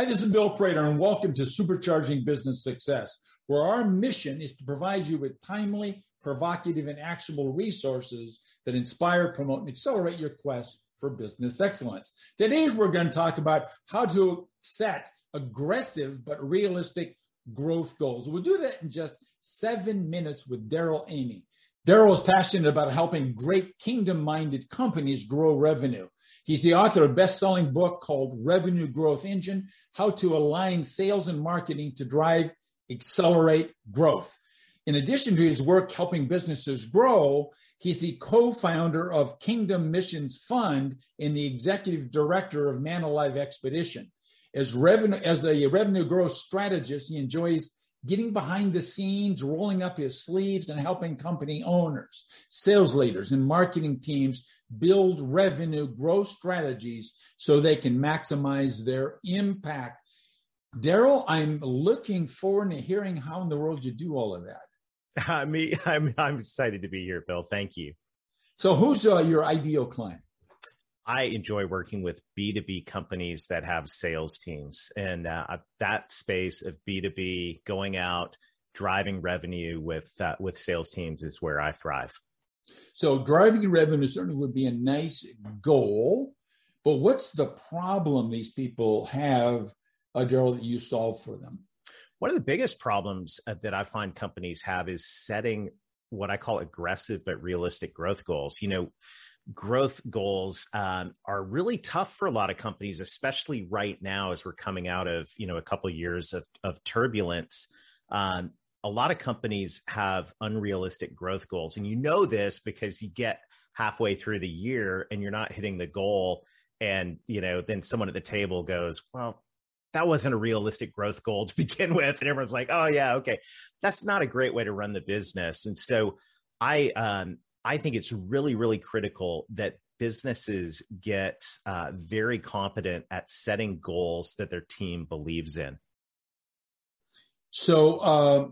Hi, this is Bill Prater, and welcome to Supercharging Business Success, where our mission is to provide you with timely, provocative, and actionable resources that inspire, promote, and accelerate your quest for business excellence. Today, we're going to talk about how to set aggressive but realistic growth goals. We'll do that in just seven minutes with Daryl Amy. Daryl is passionate about helping great kingdom minded companies grow revenue. He's the author of a best-selling book called Revenue Growth Engine: How to Align Sales and Marketing to Drive Accelerate Growth. In addition to his work helping businesses grow, he's the co-founder of Kingdom Missions Fund and the executive director of Man Alive Expedition. As revenue as a revenue growth strategist, he enjoys getting behind the scenes, rolling up his sleeves, and helping company owners, sales leaders, and marketing teams build revenue growth strategies so they can maximize their impact. Daryl, I'm looking forward to hearing how in the world you do all of that. Uh, me, I'm, I'm excited to be here, Bill. Thank you. So, who's uh, your ideal client? I enjoy working with B2B companies that have sales teams. And uh, that space of B2B going out, driving revenue with, uh, with sales teams is where I thrive. So driving revenue certainly would be a nice goal, but what's the problem these people have, uh, Daryl, that you solve for them? One of the biggest problems uh, that I find companies have is setting what I call aggressive but realistic growth goals. You know, growth goals um, are really tough for a lot of companies, especially right now as we're coming out of you know a couple years of, of turbulence. Um, a lot of companies have unrealistic growth goals. And you know this because you get halfway through the year and you're not hitting the goal. And, you know, then someone at the table goes, well, that wasn't a realistic growth goal to begin with. And everyone's like, oh, yeah, okay. That's not a great way to run the business. And so I, um, I think it's really, really critical that businesses get uh, very competent at setting goals that their team believes in. So, uh,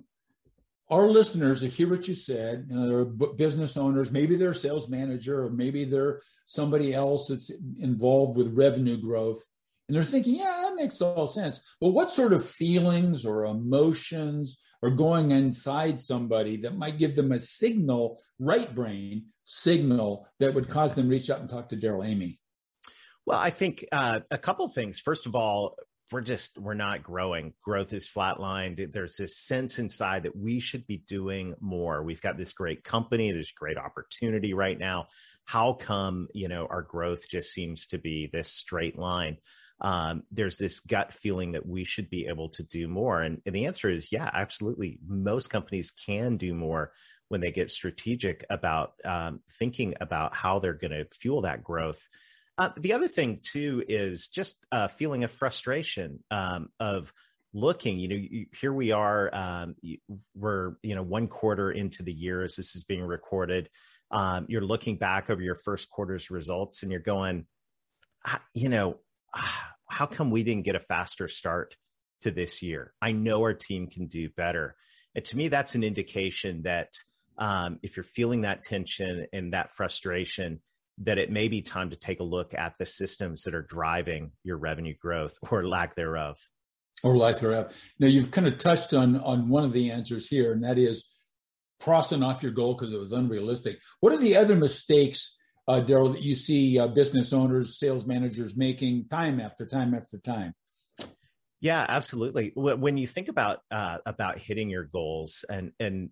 our listeners that hear what you said, you know, they're business owners, maybe they're a sales manager, or maybe they're somebody else that's involved with revenue growth, and they're thinking, yeah, that makes all sense. But what sort of feelings or emotions are going inside somebody that might give them a signal, right brain signal, that would cause them to reach out and talk to Daryl Amy? Well, I think uh, a couple things. First of all, we're just we're not growing. Growth is flatlined. There's this sense inside that we should be doing more. We've got this great company. There's great opportunity right now. How come you know our growth just seems to be this straight line? Um, there's this gut feeling that we should be able to do more. And, and the answer is yeah absolutely. Most companies can do more when they get strategic about um, thinking about how they're going to fuel that growth uh, the other thing too is just a feeling of frustration um, of looking. You know, you, here we are. Um, we're you know one quarter into the year as this is being recorded. Um, you're looking back over your first quarter's results, and you're going, ah, you know, ah, how come we didn't get a faster start to this year? I know our team can do better. And to me, that's an indication that um, if you're feeling that tension and that frustration, that it may be time to take a look at the systems that are driving your revenue growth or lack thereof. Or lack thereof. Now you've kind of touched on on one of the answers here, and that is crossing off your goal because it was unrealistic. What are the other mistakes, uh, Daryl, that you see uh, business owners, sales managers making time after time after time? Yeah, absolutely. When you think about uh, about hitting your goals, and and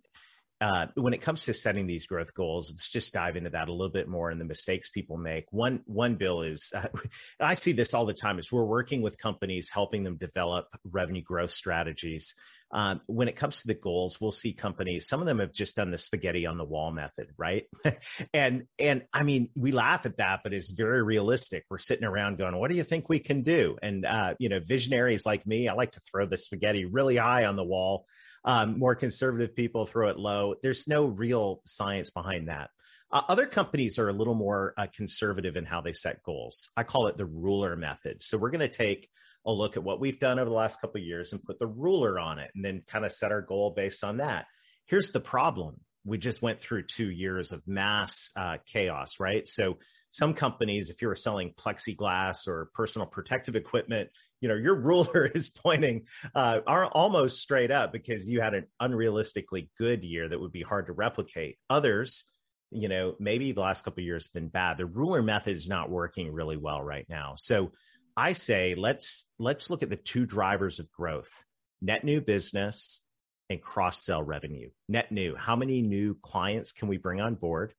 uh, when it comes to setting these growth goals, let's just dive into that a little bit more and the mistakes people make. One, one bill is, uh, I see this all the time is we're working with companies, helping them develop revenue growth strategies. Um, when it comes to the goals, we'll see companies, some of them have just done the spaghetti on the wall method, right? and, and I mean, we laugh at that, but it's very realistic. We're sitting around going, what do you think we can do? And, uh, you know, visionaries like me, I like to throw the spaghetti really high on the wall um, more conservative people throw it low. There's no real science behind that. Uh, other companies are a little more uh, conservative in how they set goals. I call it the ruler method. So we're going to take a look at what we've done over the last couple of years and put the ruler on it and then kind of set our goal based on that. Here's the problem. We just went through two years of mass uh, chaos, right? So some companies, if you were selling plexiglass or personal protective equipment, you know, your ruler is pointing uh, are almost straight up because you had an unrealistically good year that would be hard to replicate. Others, you know, maybe the last couple of years have been bad. The ruler method is not working really well right now. So I say let's let's look at the two drivers of growth: net new business and cross sell revenue. Net new, how many new clients can we bring on board?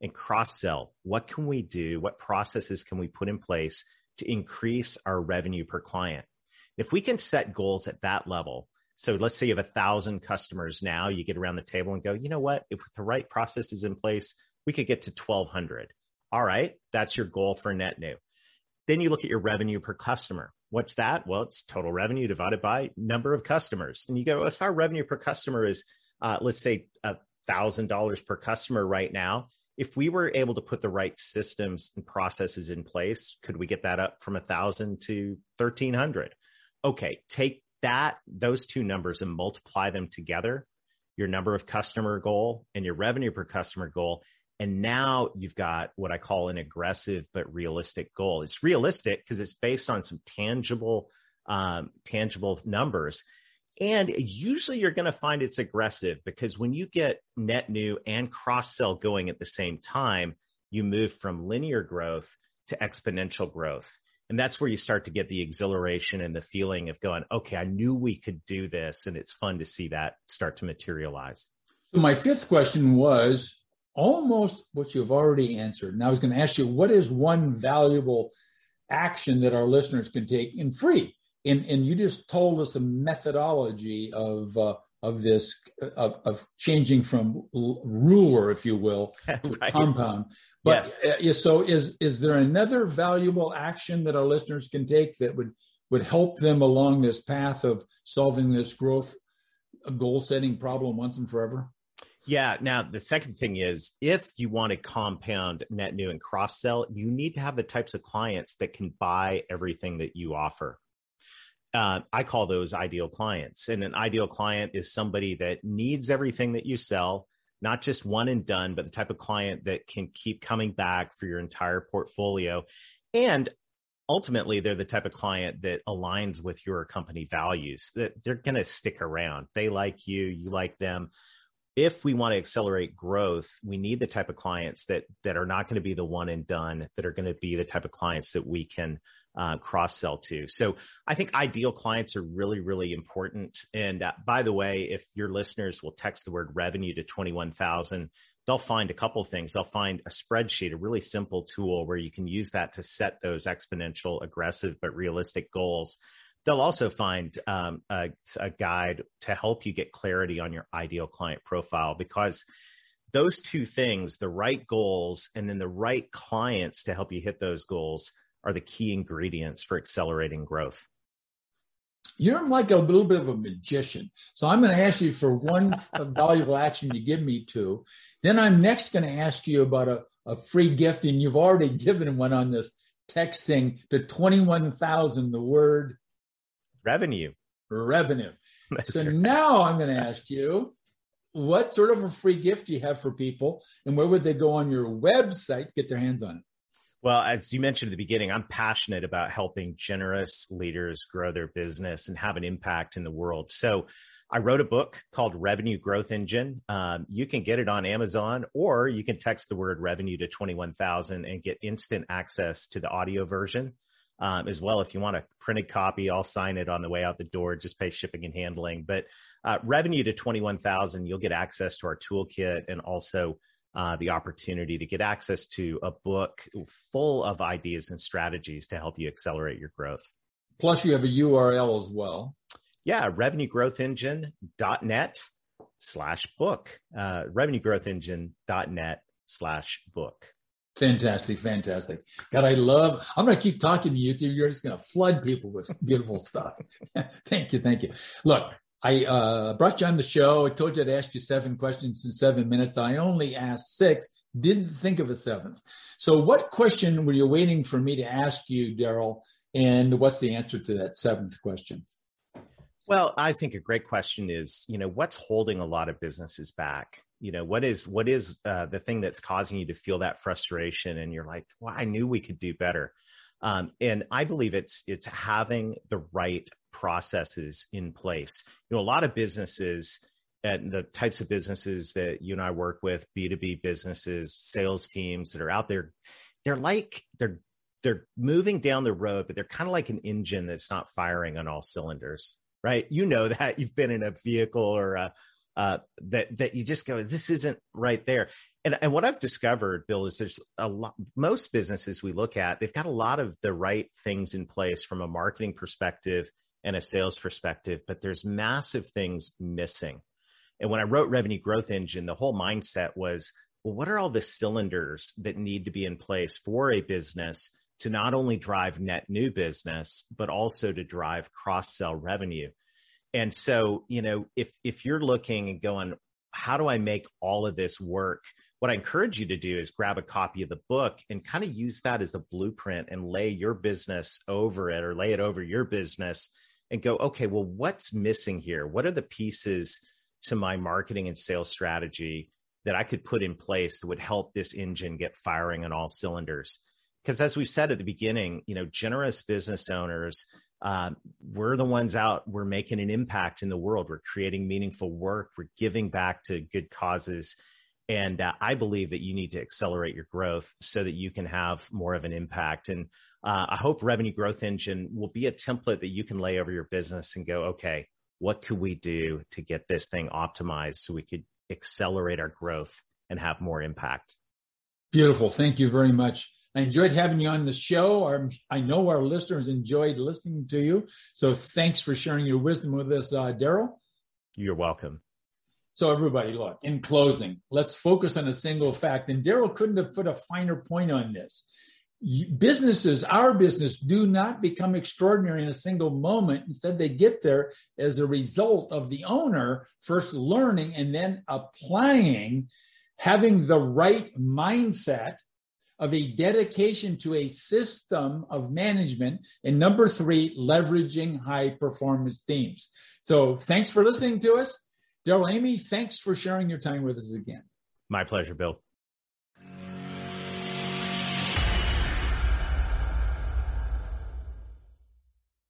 And cross sell, what can we do? What processes can we put in place to increase our revenue per client? If we can set goals at that level, so let's say you have a thousand customers now, you get around the table and go, you know what? If the right process is in place, we could get to 1200. All right. That's your goal for net new. Then you look at your revenue per customer. What's that? Well, it's total revenue divided by number of customers. And you go, if our revenue per customer is, uh, let's say a thousand dollars per customer right now, if we were able to put the right systems and processes in place, could we get that up from a thousand to 1300? Okay. Take that, those two numbers and multiply them together, your number of customer goal and your revenue per customer goal. And now you've got what I call an aggressive but realistic goal. It's realistic because it's based on some tangible, um, tangible numbers. And usually you're going to find it's aggressive because when you get net new and cross sell going at the same time, you move from linear growth to exponential growth. And that's where you start to get the exhilaration and the feeling of going, okay, I knew we could do this. And it's fun to see that start to materialize. So my fifth question was almost what you've already answered. Now I was going to ask you, what is one valuable action that our listeners can take in free? And, and you just told us the methodology of, uh, of this, of, of changing from ruler, if you will, to right. compound. But yes. uh, so is, is there another valuable action that our listeners can take that would, would help them along this path of solving this growth goal setting problem once and forever? Yeah. Now, the second thing is if you want to compound net new and cross sell, you need to have the types of clients that can buy everything that you offer. Uh, I call those ideal clients. And an ideal client is somebody that needs everything that you sell, not just one and done, but the type of client that can keep coming back for your entire portfolio. And ultimately, they're the type of client that aligns with your company values, that they're going to stick around. They like you, you like them if we want to accelerate growth, we need the type of clients that that are not going to be the one and done, that are going to be the type of clients that we can uh, cross sell to. So I think ideal clients are really, really important. And uh, by the way, if your listeners will text the word revenue to 21,000, they'll find a couple things. They'll find a spreadsheet, a really simple tool where you can use that to set those exponential, aggressive, but realistic goals. They'll also find um, a, a guide to help you get clarity on your ideal client profile because those two things, the right goals and then the right clients to help you hit those goals are the key ingredients for accelerating growth. You're like a little bit of a magician. So I'm going to ask you for one valuable action you give me to. Then I'm next going to ask you about a, a free gift and you've already given one on this text thing to 21,000, the word Revenue. Revenue. That's so right. now I'm going to ask you, what sort of a free gift do you have for people and where would they go on your website get their hands on it? Well, as you mentioned at the beginning, I'm passionate about helping generous leaders grow their business and have an impact in the world. So I wrote a book called Revenue Growth Engine. Um, you can get it on Amazon or you can text the word revenue to 21,000 and get instant access to the audio version um, as well. If you want a printed copy, I'll sign it on the way out the door. Just pay shipping and handling. But uh, revenue to twenty one thousand, you'll get access to our toolkit and also uh, the opportunity to get access to a book full of ideas and strategies to help you accelerate your growth. Plus, you have a URL as well. Yeah, revenuegrowthengine.net slash book. Uh, revenuegrowthengine.net slash book. Fantastic, fantastic. God, I love, I'm going to keep talking to you. You're just going to flood people with beautiful stuff. thank you. Thank you. Look, I uh, brought you on the show. I told you I'd ask you seven questions in seven minutes. I only asked six, didn't think of a seventh. So what question were you waiting for me to ask you, Daryl? And what's the answer to that seventh question? Well, I think a great question is, you know, what's holding a lot of businesses back? You know, what is what is uh, the thing that's causing you to feel that frustration? And you're like, well, I knew we could do better. Um, and I believe it's it's having the right processes in place. You know, a lot of businesses and the types of businesses that you and I work with, B2B businesses, sales teams that are out there, they're like they're they're moving down the road, but they're kind of like an engine that's not firing on all cylinders, right? You know that you've been in a vehicle or a, uh, that that you just go, this isn't right there. And, and what I've discovered, Bill, is there's a lot. Most businesses we look at, they've got a lot of the right things in place from a marketing perspective and a sales perspective, but there's massive things missing. And when I wrote Revenue Growth Engine, the whole mindset was, well, what are all the cylinders that need to be in place for a business to not only drive net new business, but also to drive cross sell revenue? And so, you know, if, if you're looking and going, how do I make all of this work? What I encourage you to do is grab a copy of the book and kind of use that as a blueprint and lay your business over it or lay it over your business and go, okay, well, what's missing here? What are the pieces to my marketing and sales strategy that I could put in place that would help this engine get firing on all cylinders? Because as we said at the beginning, you know, generous business owners, um, we're the ones out, we're making an impact in the world. We're creating meaningful work. We're giving back to good causes. And uh, I believe that you need to accelerate your growth so that you can have more of an impact. And uh, I hope Revenue Growth Engine will be a template that you can lay over your business and go, okay, what could we do to get this thing optimized so we could accelerate our growth and have more impact? Beautiful. Thank you very much. I enjoyed having you on the show. Our, I know our listeners enjoyed listening to you. So thanks for sharing your wisdom with us, uh, Daryl. You're welcome. So everybody, look, in closing, let's focus on a single fact. And Daryl couldn't have put a finer point on this businesses, our business, do not become extraordinary in a single moment. Instead, they get there as a result of the owner first learning and then applying, having the right mindset of a dedication to a system of management. And number three, leveraging high performance teams. So thanks for listening to us. Daryl Amy, thanks for sharing your time with us again. My pleasure, Bill.